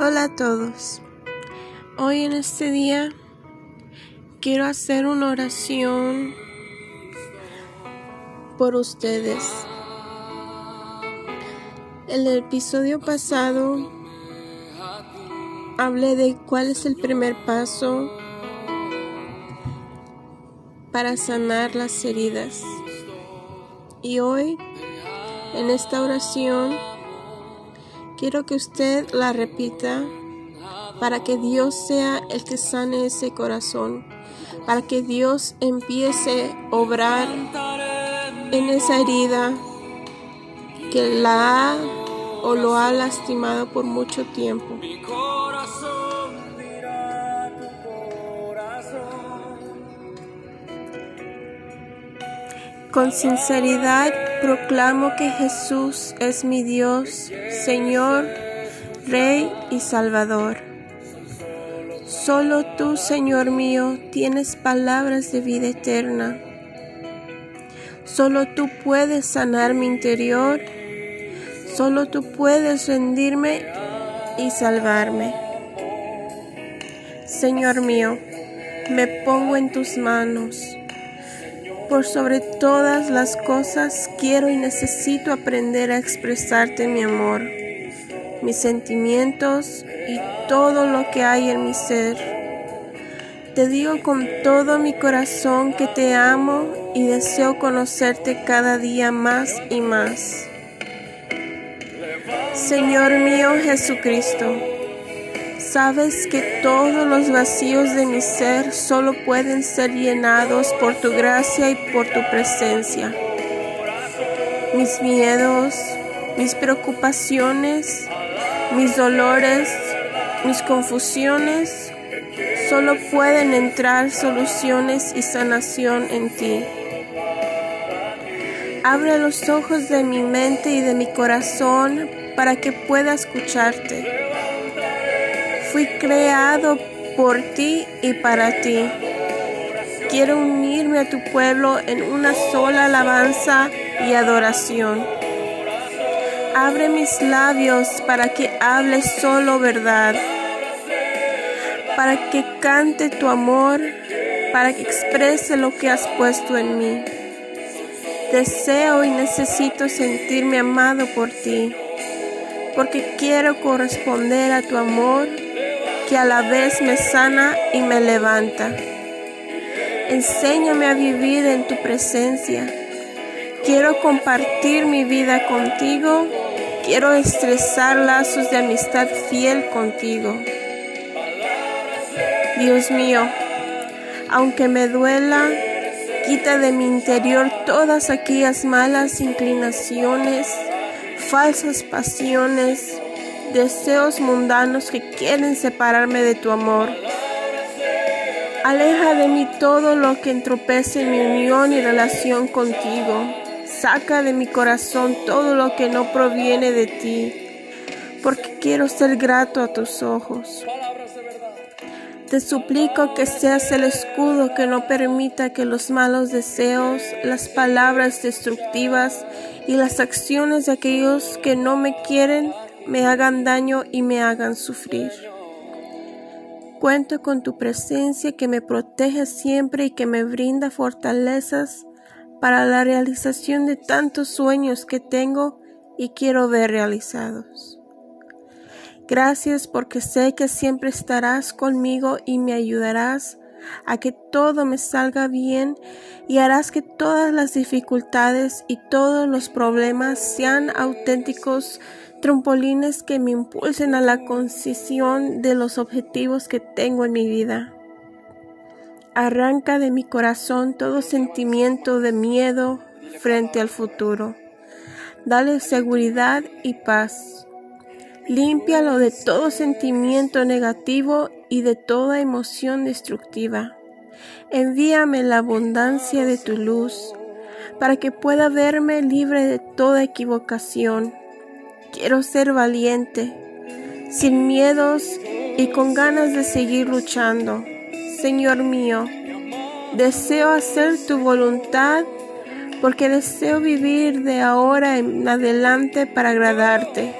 Hola a todos. Hoy en este día quiero hacer una oración por ustedes. En el episodio pasado hablé de cuál es el primer paso para sanar las heridas. Y hoy, en esta oración, quiero que usted la repita para que Dios sea el que sane ese corazón, para que Dios empiece a obrar en esa herida que la ha o lo ha lastimado por mucho tiempo. Con sinceridad proclamo que Jesús es mi Dios, Señor, Rey y Salvador. Solo tú, Señor mío, tienes palabras de vida eterna. Solo tú puedes sanar mi interior. Solo tú puedes rendirme y salvarme. Señor mío, me pongo en tus manos. Por sobre todas las cosas quiero y necesito aprender a expresarte mi amor, mis sentimientos y todo lo que hay en mi ser. Te digo con todo mi corazón que te amo y deseo conocerte cada día más y más. Señor mío Jesucristo, Sabes que todos los vacíos de mi ser solo pueden ser llenados por tu gracia y por tu presencia. Mis miedos, mis preocupaciones, mis dolores, mis confusiones, solo pueden entrar soluciones y sanación en ti. Abre los ojos de mi mente y de mi corazón para que pueda escucharte Fui creado por ti y para ti. Quiero unirme a tu pueblo en una sola alabanza y adoración. Abre mis labios para que hable solo verdad, para que cante tu amor, para que exprese lo que has puesto en mí. Deseo y necesito sentirme amado por ti, porque quiero corresponder a tu amor que a la vez me sana y me levanta. Enséñame a vivir en tu presencia. Quiero compartir mi vida contigo. Quiero estresar lazos de amistad fiel contigo. Dios mío, aunque me duela, quita de mi interior todas aquellas malas inclinaciones, falsas pasiones, deseos mundanos que quieren separarme de tu amor. Aleja de mí todo lo que entropece mi unión y relación contigo. Saca de mi corazón todo lo que no proviene de ti, porque quiero ser grato a tus ojos. Te suplico que seas el escudo que no permita que los malos deseos, las palabras destructivas y las acciones de aquellos que no me quieren me hagan daño y me hagan sufrir. Cuento con tu presencia que me protege siempre y que me brinda fortalezas para la realización de tantos sueños que tengo y quiero ver realizados. Gracias porque sé que siempre estarás conmigo y me ayudarás a que todo me salga bien y harás que todas las dificultades y todos los problemas sean auténticos trampolines que me impulsen a la concisión de los objetivos que tengo en mi vida. Arranca de mi corazón todo sentimiento de miedo frente al futuro. Dale seguridad y paz. Límpialo de todo sentimiento negativo y de toda emoción destructiva. Envíame la abundancia de tu luz para que pueda verme libre de toda equivocación Quiero ser valiente, sin miedos y con ganas de seguir luchando. Señor mío, deseo hacer tu voluntad porque deseo vivir de ahora en adelante para agradarte.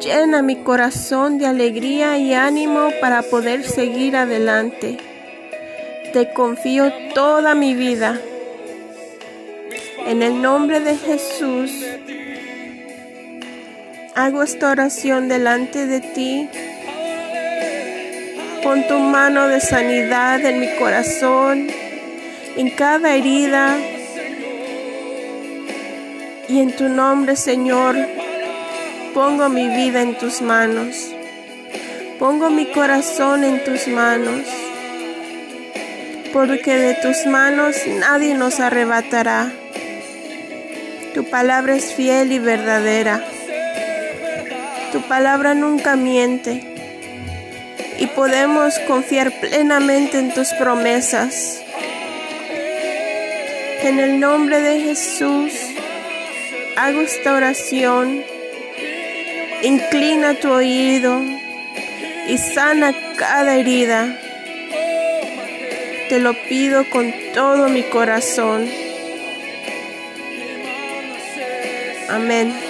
Llena mi corazón de alegría y ánimo para poder seguir adelante. Te confío toda mi vida. En el nombre de Jesús, hago esta oración delante de ti. Pon tu mano de sanidad en mi corazón, en cada herida. Y en tu nombre, Señor, pongo mi vida en tus manos. Pongo mi corazón en tus manos. Porque de tus manos nadie nos arrebatará. Tu palabra es fiel y verdadera. Tu palabra nunca miente. Y podemos confiar plenamente en tus promesas. En el nombre de Jesús, hago esta oración. Inclina tu oído y sana cada herida. Te lo pido con todo mi corazón. Amén.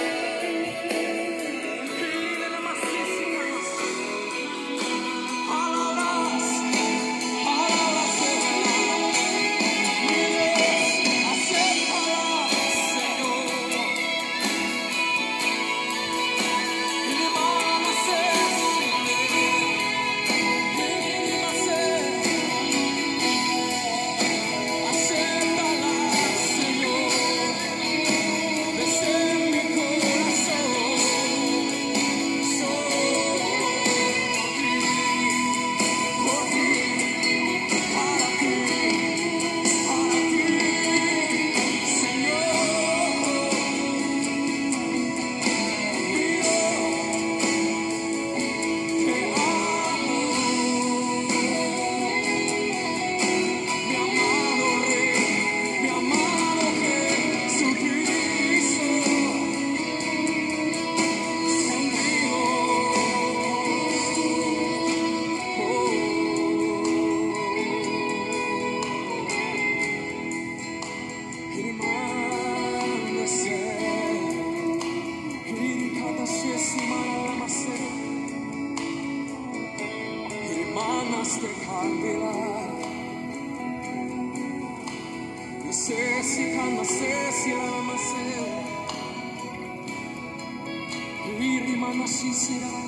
nostre candelar. Ne sé si calma se si ama se, e rimane sincera.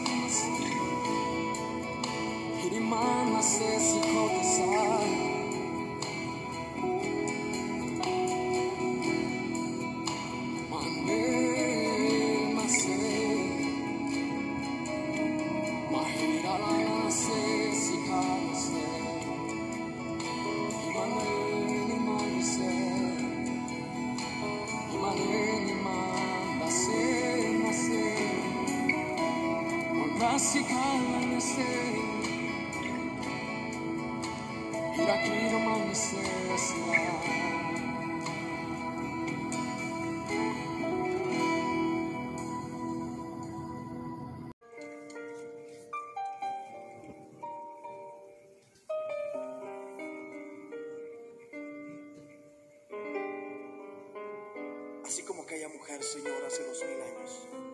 Así como aquella mujer, Señor, hace dos mil años.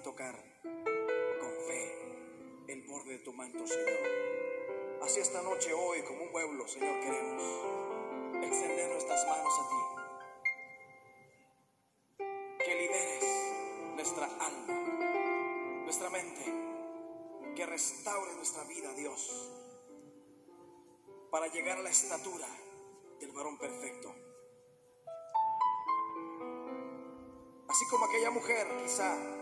Tocar con fe el borde de tu manto, Señor. Así esta noche, hoy, como un pueblo, Señor, queremos extender nuestras manos a ti. Que liberes nuestra alma, nuestra mente que restaure nuestra vida, Dios, para llegar a la estatura del varón perfecto. Así como aquella mujer, quizá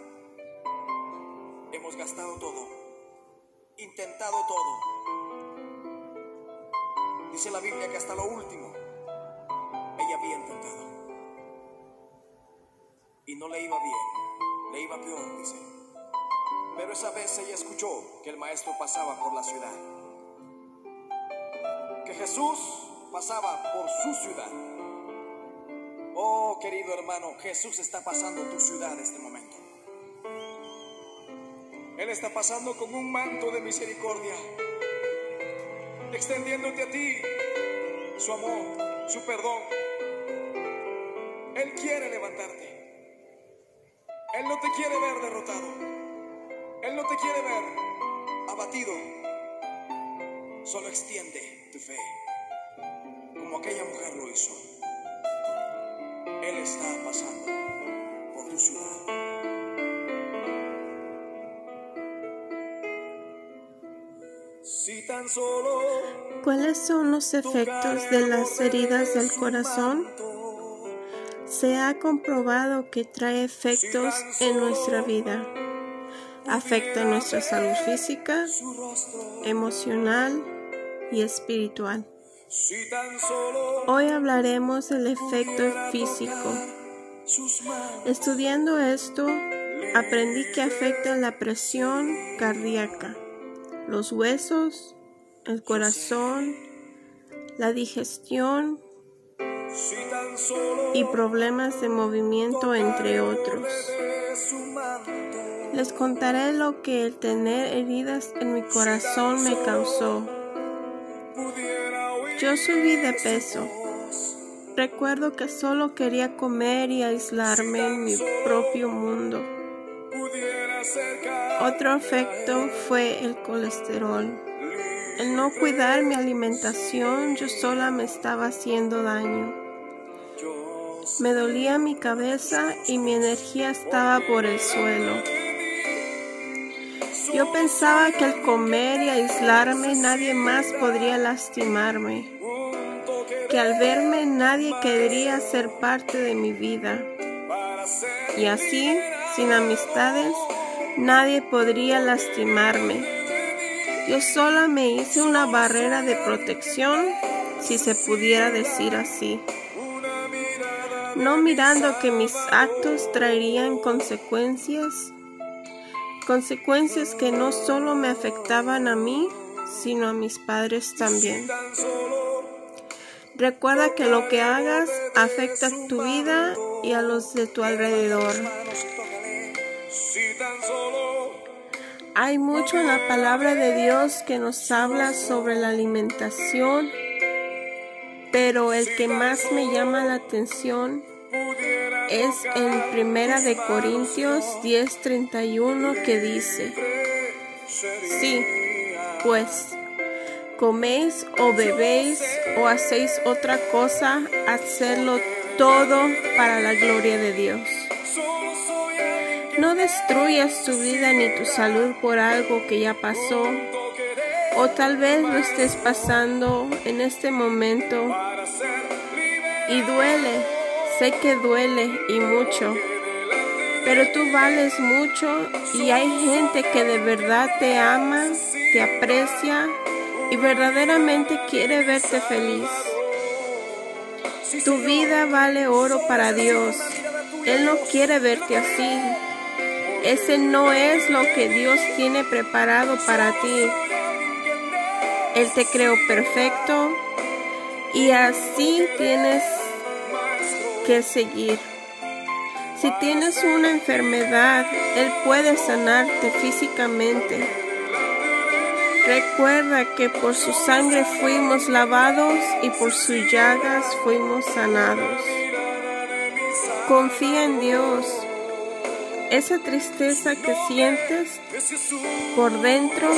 hemos gastado todo, intentado todo. Dice la Biblia que hasta lo último ella había intentado. Y no le iba bien, le iba peor, dice. Pero esa vez ella escuchó que el maestro pasaba por la ciudad. Que Jesús pasaba por su ciudad. Oh, querido hermano, Jesús está pasando tu ciudad en este momento. Él está pasando con un manto de misericordia, extendiéndote a ti su amor, su perdón. Él quiere levantarte. Él no te quiere ver derrotado. Él no te quiere ver abatido. Solo extiende tu fe, como aquella mujer lo hizo. Él está pasando por tu ciudad. ¿Cuáles son los efectos de las heridas del corazón? Se ha comprobado que trae efectos en nuestra vida. Afecta nuestra salud física, emocional y espiritual. Hoy hablaremos del efecto físico. Estudiando esto, aprendí que afecta la presión cardíaca, los huesos, el corazón, la digestión y problemas de movimiento, entre otros. Les contaré lo que el tener heridas en mi corazón me causó. Yo subí de peso. Recuerdo que solo quería comer y aislarme en mi propio mundo. Otro efecto fue el colesterol. El no cuidar mi alimentación, yo sola me estaba haciendo daño. Me dolía mi cabeza y mi energía estaba por el suelo. Yo pensaba que al comer y aislarme nadie más podría lastimarme, que al verme nadie querría ser parte de mi vida. Y así, sin amistades, nadie podría lastimarme. Yo sola me hice una barrera de protección, si se pudiera decir así, no mirando que mis actos traerían consecuencias, consecuencias que no solo me afectaban a mí, sino a mis padres también. Recuerda que lo que hagas afecta tu vida y a los de tu alrededor. si tan solo Hay mucho en la palabra de Dios que nos habla sobre la alimentación, pero el que más me llama la atención es en Primera de Corintios 10:31 que dice, sí, pues coméis o bebéis o hacéis otra cosa, hacedlo todo para la gloria de Dios. No destruyas tu vida ni tu salud por algo que ya pasó o tal vez lo estés pasando en este momento y duele, sé que duele y mucho, pero tú vales mucho y hay gente que de verdad te ama, te aprecia y verdaderamente quiere verte feliz. Tu vida vale oro para Dios. Él no quiere verte así. Ese no es lo que Dios tiene preparado para ti. Él te creó perfecto y así tienes que seguir. Si tienes una enfermedad, Él puede sanarte físicamente. Recuerda que por su sangre fuimos lavados y por sus llagas fuimos sanados. Confía en Dios. Esa tristeza que sientes por dentro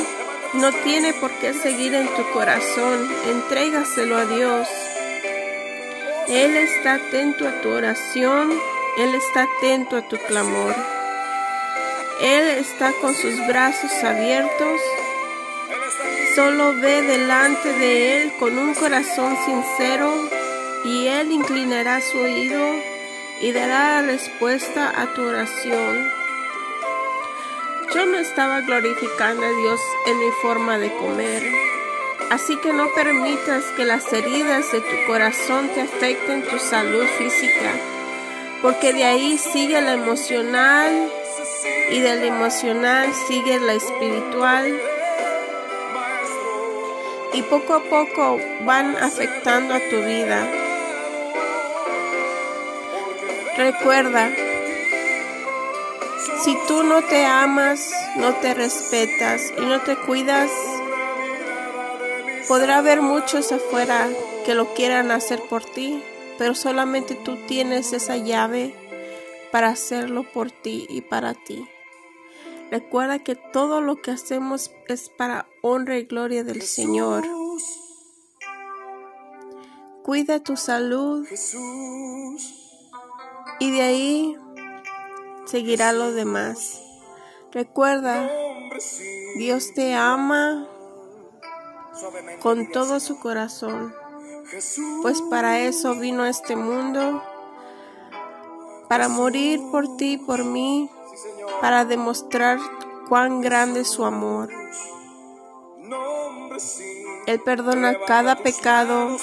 no tiene por qué seguir en tu corazón. Entrégaselo a Dios. Él está atento a tu oración. Él está atento a tu clamor. Él está con sus brazos abiertos. Solo ve delante de Él con un corazón sincero y Él inclinará su oído y dará respuesta a tu oración. Yo no estaba glorificando a Dios en mi forma de comer, así que no permitas que las heridas de tu corazón te afecten tu salud física, porque de ahí sigue la emocional y del emocional sigue la espiritual y poco a poco van afectando a tu vida. Recuerda, si tú no te amas, no te respetas y no te cuidas, Podrá haber muchos afuera que lo quieran hacer por ti, pero solamente tú tienes esa llave para hacerlo por ti y para ti. Recuerda que todo lo que hacemos es para honra y gloria del Señor. Cuida tu salud y de ahí seguirá lo demás. Recuerda, Dios te ama con todo su corazón, pues para eso vino este mundo, para morir por ti y por mí, para demostrar cuán grande es su amor. Él perdona cada pecado,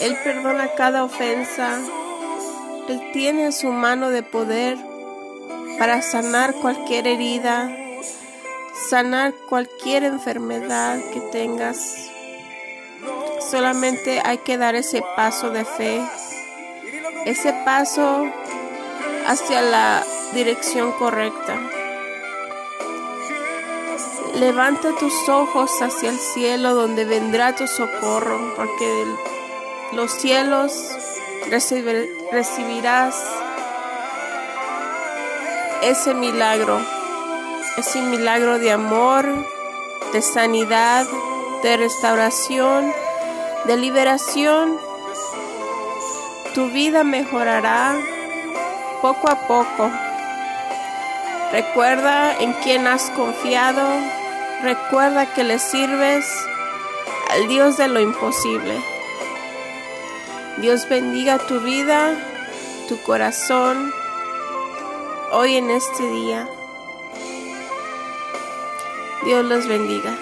Él perdona cada ofensa, Él tiene su mano de poder para sanar cualquier herida, sanar cualquier enfermedad que tengas. Solamente hay que dar ese paso de fe, ese paso hacia la dirección correcta. Levanta tus ojos hacia el cielo donde vendrá tu socorro, porque los cielos recibirás ese milagro, ese milagro de amor, de sanidad, de restauración, de liberación. Tu vida mejorará poco a poco. Recuerda en quién has confiado. Recuerda que le sirves al Dios de lo imposible. Dios bendiga tu vida, tu corazón hoy en este día. Dios los bendiga.